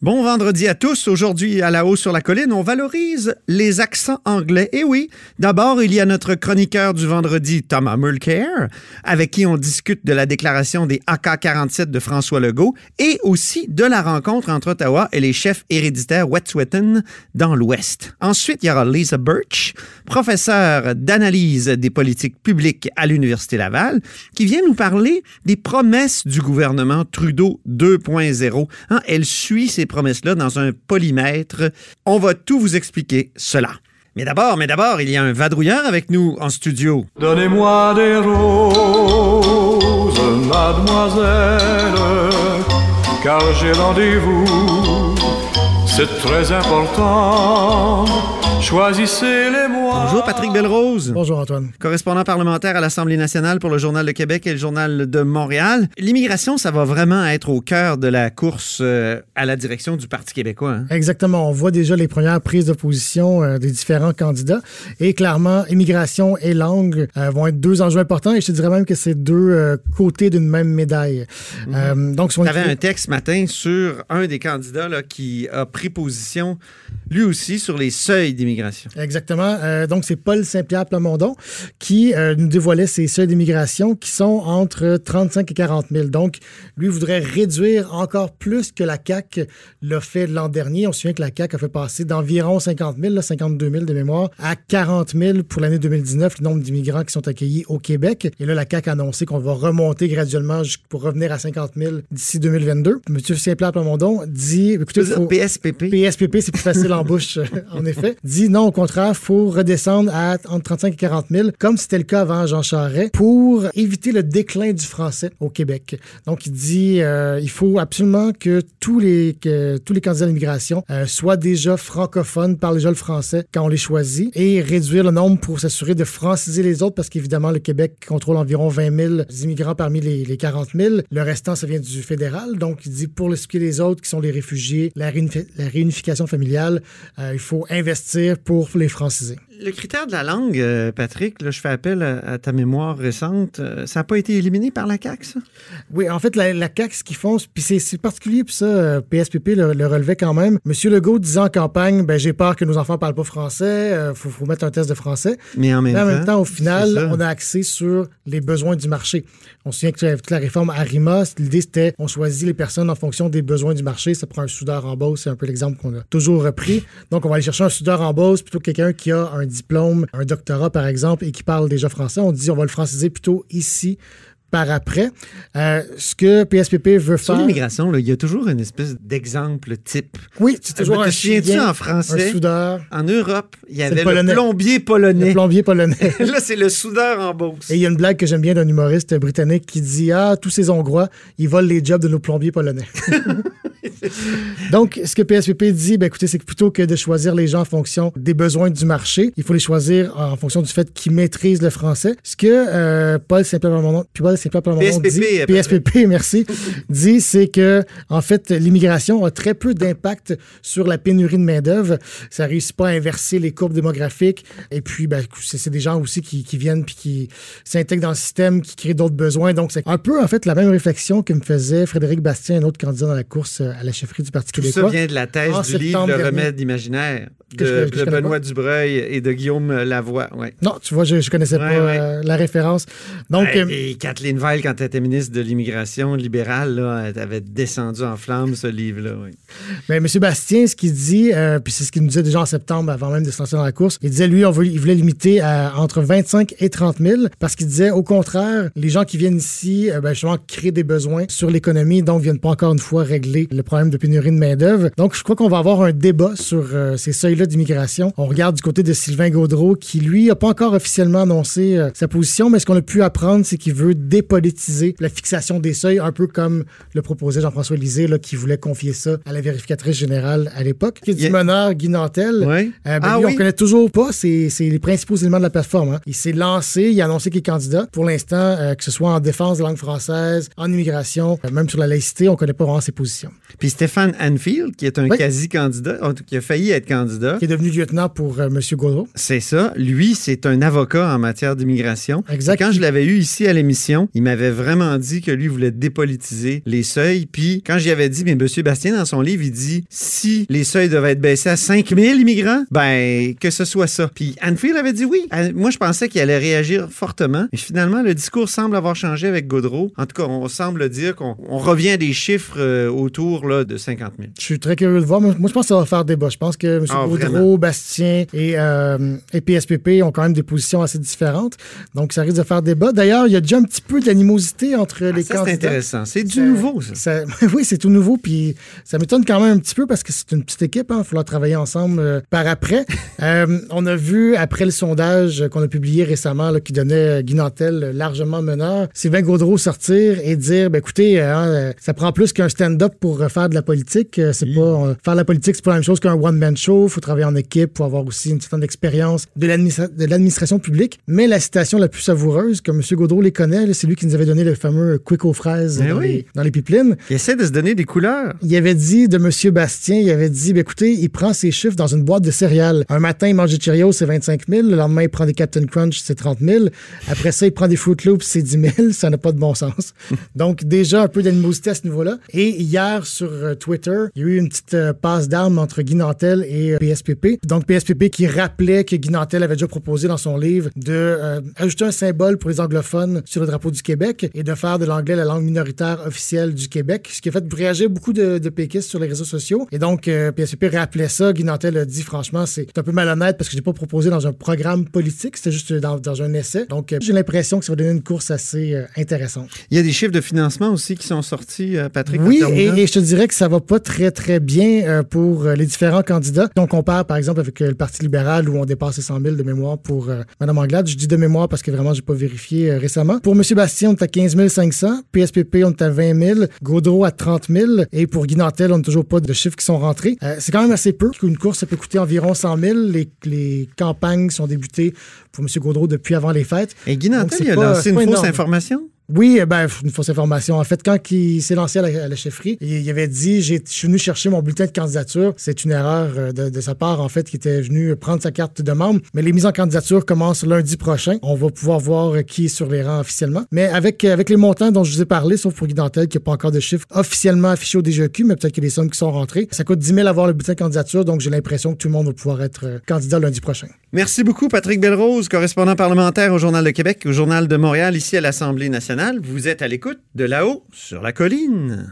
Bon vendredi à tous. Aujourd'hui, à la haut sur la colline, on valorise les accents anglais. Et oui, d'abord, il y a notre chroniqueur du vendredi, Thomas Mulcair, avec qui on discute de la déclaration des AK-47 de François Legault et aussi de la rencontre entre Ottawa et les chefs héréditaires Wet'suwet'en dans l'Ouest. Ensuite, il y aura Lisa Birch, professeure d'analyse des politiques publiques à l'Université Laval, qui vient nous parler des promesses du gouvernement Trudeau 2.0. Hein, elle suit promesses-là dans un polymètre. On va tout vous expliquer cela. Mais d'abord, mais d'abord, il y a un vadrouilleur avec nous en studio. Donnez-moi des roses, mademoiselle, car j'ai rendez-vous. C'est très important. Choisissez les mois. Bonjour Patrick Belrose. Bonjour Antoine. Correspondant parlementaire à l'Assemblée nationale pour le Journal de Québec et le Journal de Montréal. L'immigration, ça va vraiment être au cœur de la course euh, à la direction du Parti québécois. hein? Exactement. On voit déjà les premières prises de position euh, des différents candidats. Et clairement, immigration et langue euh, vont être deux enjeux importants. Et je te dirais même que c'est deux euh, côtés d'une même médaille. Euh, donc, si on Tu avais écrit- un texte ce matin sur un des candidats là, qui a pris position, lui aussi, sur les seuils d'immigration. Exactement. Euh, donc, c'est Paul Saint-Pierre Plamondon qui euh, nous dévoilait ces seuils d'immigration qui sont entre 35 et 40 000. Donc, lui voudrait réduire encore plus que la CAQ l'a fait l'an dernier. On se souvient que la CAQ a fait passer d'environ 50 000, là, 52 000 de mémoire, à 40 000 pour l'année 2019, le nombre d'immigrants qui sont accueillis au Québec. Et là, la CAQ a annoncé qu'on va remonter graduellement pour revenir à 50 000 d'ici 2022. Monsieur Saint-Pierre Plamondon dit, écoutez, faut- PSPP? PSPP, c'est plus facile en bouche, en effet. Dit non, au contraire, faut redescendre à entre 35 et 40 000, comme c'était le cas avant Jean Charest, pour éviter le déclin du français au Québec. Donc, il dit euh, il faut absolument que tous les, que tous les candidats à l'immigration euh, soient déjà francophones, parlent déjà le français quand on les choisit, et réduire le nombre pour s'assurer de franciser les autres, parce qu'évidemment, le Québec contrôle environ 20 000 immigrants parmi les, les 40 000. Le restant, ça vient du fédéral. Donc, il dit pour l'expliquer les autres, qui sont les réfugiés, la réunification familiale, euh, il faut investir pour les franciser. Le critère de la langue, euh, Patrick, là, je fais appel à, à ta mémoire récente, euh, ça n'a pas été éliminé par la CAQ, ça? Oui, en fait, la, la CAQ, ce qu'ils font, puis c'est particulier, puis ça, euh, PSPP le, le relevait quand même. Monsieur Legault disait en campagne, ben, j'ai peur que nos enfants parlent pas français, il faut, faut mettre un test de français. Mais en même, Mais en temps, même temps, au final, on a axé sur les besoins du marché. On se souvient que toute la réforme Arima, l'idée c'était on choisit les personnes en fonction des besoins du marché. Ça prend un soudeur en Beauce, c'est un peu l'exemple qu'on a toujours repris. Donc, on va aller chercher un soudeur en Beauce plutôt que quelqu'un qui a un diplôme, un doctorat par exemple, et qui parle déjà français. On dit on va le franciser plutôt ici par après. Euh, ce que PSPP veut Sur faire. l'immigration, là, il y a toujours une espèce d'exemple type. Oui, c'est toujours te un chien, en français? un soudeur, En Europe, il y avait le le, polonais. plombier polonais. le plombier polonais. Là, c'est le soudeur en Beauce. Et il y a une blague que j'aime bien d'un humoriste britannique qui dit Ah, tous ces Hongrois, ils volent les jobs de nos plombiers polonais. Donc, ce que PSPP dit, ben, écoutez, c'est que plutôt que de choisir les gens en fonction des besoins du marché, il faut les choisir en fonction du fait qu'ils maîtrisent le français. Ce que euh, Paul Saint-Pierre-Plamondon dit. PSPP, merci, dit, c'est que, en fait, l'immigration a très peu d'impact sur la pénurie de main-d'œuvre. Ça réussit pas à inverser les courbes démographiques. Et puis, ben, c'est des gens aussi qui, qui viennent puis qui s'intègrent dans le système, qui créent d'autres besoins. Donc, c'est un peu, en fait, la même réflexion que me faisait Frédéric Bastien, un autre candidat dans la course euh, à la chefferie du Parti Tout québécois. ça vient de la thèse En du livre Le dernier. remède imaginaire je- de, je Benoît pas. Dubreuil et de Guillaume Lavoie. Ouais. Non, tu vois, je, je connaissais Ouais, pas ouais. euh, la référence. Donc, euh, et Kathleen Veil, quand elle était ministre de l'immigration libérale, là, elle avait descendu en flammes ce livre-là. oui. Mais M. Bastien, ce qu'il dit, euh, puis c'est ce qu'il nous disait déjà en septembre, avant même de se lancer dans la course, il disait, lui, on veut, il voulait limiter à entre 25 et 30 000, parce qu'il disait, au contraire, les gens qui viennent ici, ben, justement, créent des besoins sur l'économie, donc viennent pas encore une fois régler le problème de pénurie de main-d'œuvre. Donc, je crois qu'on va avoir un débat sur euh, ces seuils-là d'immigration. On regarde du côté de Sylvain Gaudreau, qui, lui, n'a pas encore officiellement annoncé euh, sa position, mais ce qu'on a pu apprendre, c'est qu'il veut dépolitiser la fixation des seuils, un peu comme le proposait Jean-François Lisée, là, qui voulait confier ça à la vérificatrice générale à l'époque. Qui du meneur Guy Nantel. Ouais. Euh, ben, Ah lui, oui? on connaît toujours pas c'est les principaux éléments de la plateforme. hein. Il s'est lancé, il a annoncé qu'il est candidat. Pour l'instant, que ce soit en défense de la langue française, en immigration, même sur la laïcité, on connaît pas vraiment ses positions. Puis Puis Stéphane Anfield, qui est un Oui. quasi-candidat, en tout- qui a failli être candidat. Qui est devenu lieutenant pour euh, M. Gaudreau. C'est ça. Lui, c'est un avocat en matière d'immigration. Exact. Et Quand je l'avais eu ici à l'émission, il m'avait vraiment dit que lui voulait dépolitiser les seuils. Puis quand j'y avais dit, mais M. Bastien, dans son livre, il dit si les seuils devaient être baissés à 5000 immigrants, ben que ce soit ça. Puis Anfield avait dit oui. Euh, Moi, je pensais qu'il allait réagir fortement. Mais finalement, le discours semble avoir changé avec Gaudreau. En tout cas, on semble dire qu'on on revient à des chiffres euh, autour là, de 50 000. Je suis très curieux de voir. Moi, je pense que ça va faire débat. Je pense que M. Ah? Bastien et, euh, et PSPP ont quand même des positions assez différentes. Donc, ça risque de faire débat. D'ailleurs, il y a déjà un petit peu d'animosité entre les Ah, ça, c'est candidats. intéressant. C'est du Ça- nouveau, ça. Ça- oui, c'est tout nouveau, puis ça m'étonne quand même un petit peu parce que c'est une petite équipe, il va falloir travailler ensemble euh, par après. Euh, on a vu, après le sondage qu'on a publié récemment, là, qui donnait Guy Nantel largement meneur, Sylvain Gaudreau sortir et dire, ben, écoutez, euh, hein, euh, ça prend plus qu'un stand-up pour euh, faire de la politique. Euh, C'est pas euh, Faire de la politique, c'est pas la même chose qu'un one-man show. Il faut travailler en équipe, faut avoir aussi une certaine expérience de l'administra- de l'administration publique. Mais la citation la plus savoureuse, comme M. Gaudreau les connaît, c'est lui qui nous avait donné le fameux quick aux fraises Eh dans, oui. les, dans les pipelines Il essaie de se donner des couleurs. il avait dit de M. Bastien, il avait dit, ben, écoutez, il prend ses chiffres dans une boîte de céréales. Un matin, il mange des Cheerios, c'est 25 000. Le lendemain, il prend des Captain Crunch, c'est 30 000. Après ça, il prend des Fruit Loops, c'est 10 000. Ça n'a pas de bon sens. Donc, déjà, un peu d'animosité à ce niveau-là. Et hier, sur Twitter, il y a eu une petite euh, passe d'armes entre Guy Nantel et euh, PSPP. Donc, PSPP qui rappelait que Guy Nantel avait déjà proposé dans son livre de euh, ajouter un symbole pour les anglophones sur le drapeau du Québec et de faire de l'anglais la langue minoritaire officielle du Québec, ce qui a fait réagir beaucoup de, de péquistes sur les réseaux sociaux. Et donc, euh, PSPP rappelait ça. Guy Nantel a dit, franchement, c'est un peu malhonnête parce que je n'ai pas proposé dans un programme politique, c'était juste dans, dans un essai. Donc, euh, j'ai l'impression que ça va donner une course assez euh, intéressante. Il y a des chiffres de financement aussi qui sont sortis, euh, Patrick. Oui, et, et je te dirais que ça va pas très, très bien euh, pour euh, les différents candidats. On compare, par exemple, avec euh, le Parti libéral où on dépasse les 100 000 de mémoire pour Mme Anglade. Je dis de mémoire parce que vraiment, j'ai pas vérifié récemment. Pour M. Bastien, on est à 15 500. PSPP, on est à 20 000. Gaudreau à 30 000. Et pour Guy Nantel, on n'a toujours pas de chiffres qui sont rentrés. Euh, c'est quand même assez peu. Une course, ça peut coûter environ 100 000. Les, les campagnes sont débutées pour M. Gaudreau depuis avant les fêtes. Et Guy Donc, Nantel, c'est il a pas- lancé une fausse énorme. information? Oui, eh ben, une fausse information. En fait, quand il s'est lancé à la, chefferie, il, avait dit Je suis venu chercher mon bulletin de candidature. C'est une erreur euh, de, sa part, en fait, qui était venu prendre sa carte de membre. Mais les mises en candidature commencent lundi prochain. On va pouvoir voir euh, qui est sur les rangs officiellement. Mais avec, euh, avec les montants dont je vous ai parlé, sauf pour Guy Dantel, qui n'a pas encore de chiffres officiellement affichés au DGEQ, mais peut-être qu'il y a des sommes qui sont rentrées. Ça coûte 10 000 avoir le bulletin de candidature, donc j'ai l'impression que tout le monde va pouvoir être candidat lundi prochain. Merci beaucoup, Patrick Belrose, correspondant parlementaire au Journal de Québec, au Journal de Montréal, ici à l'Assemblée Vous êtes à l'écoute de là-haut sur la colline.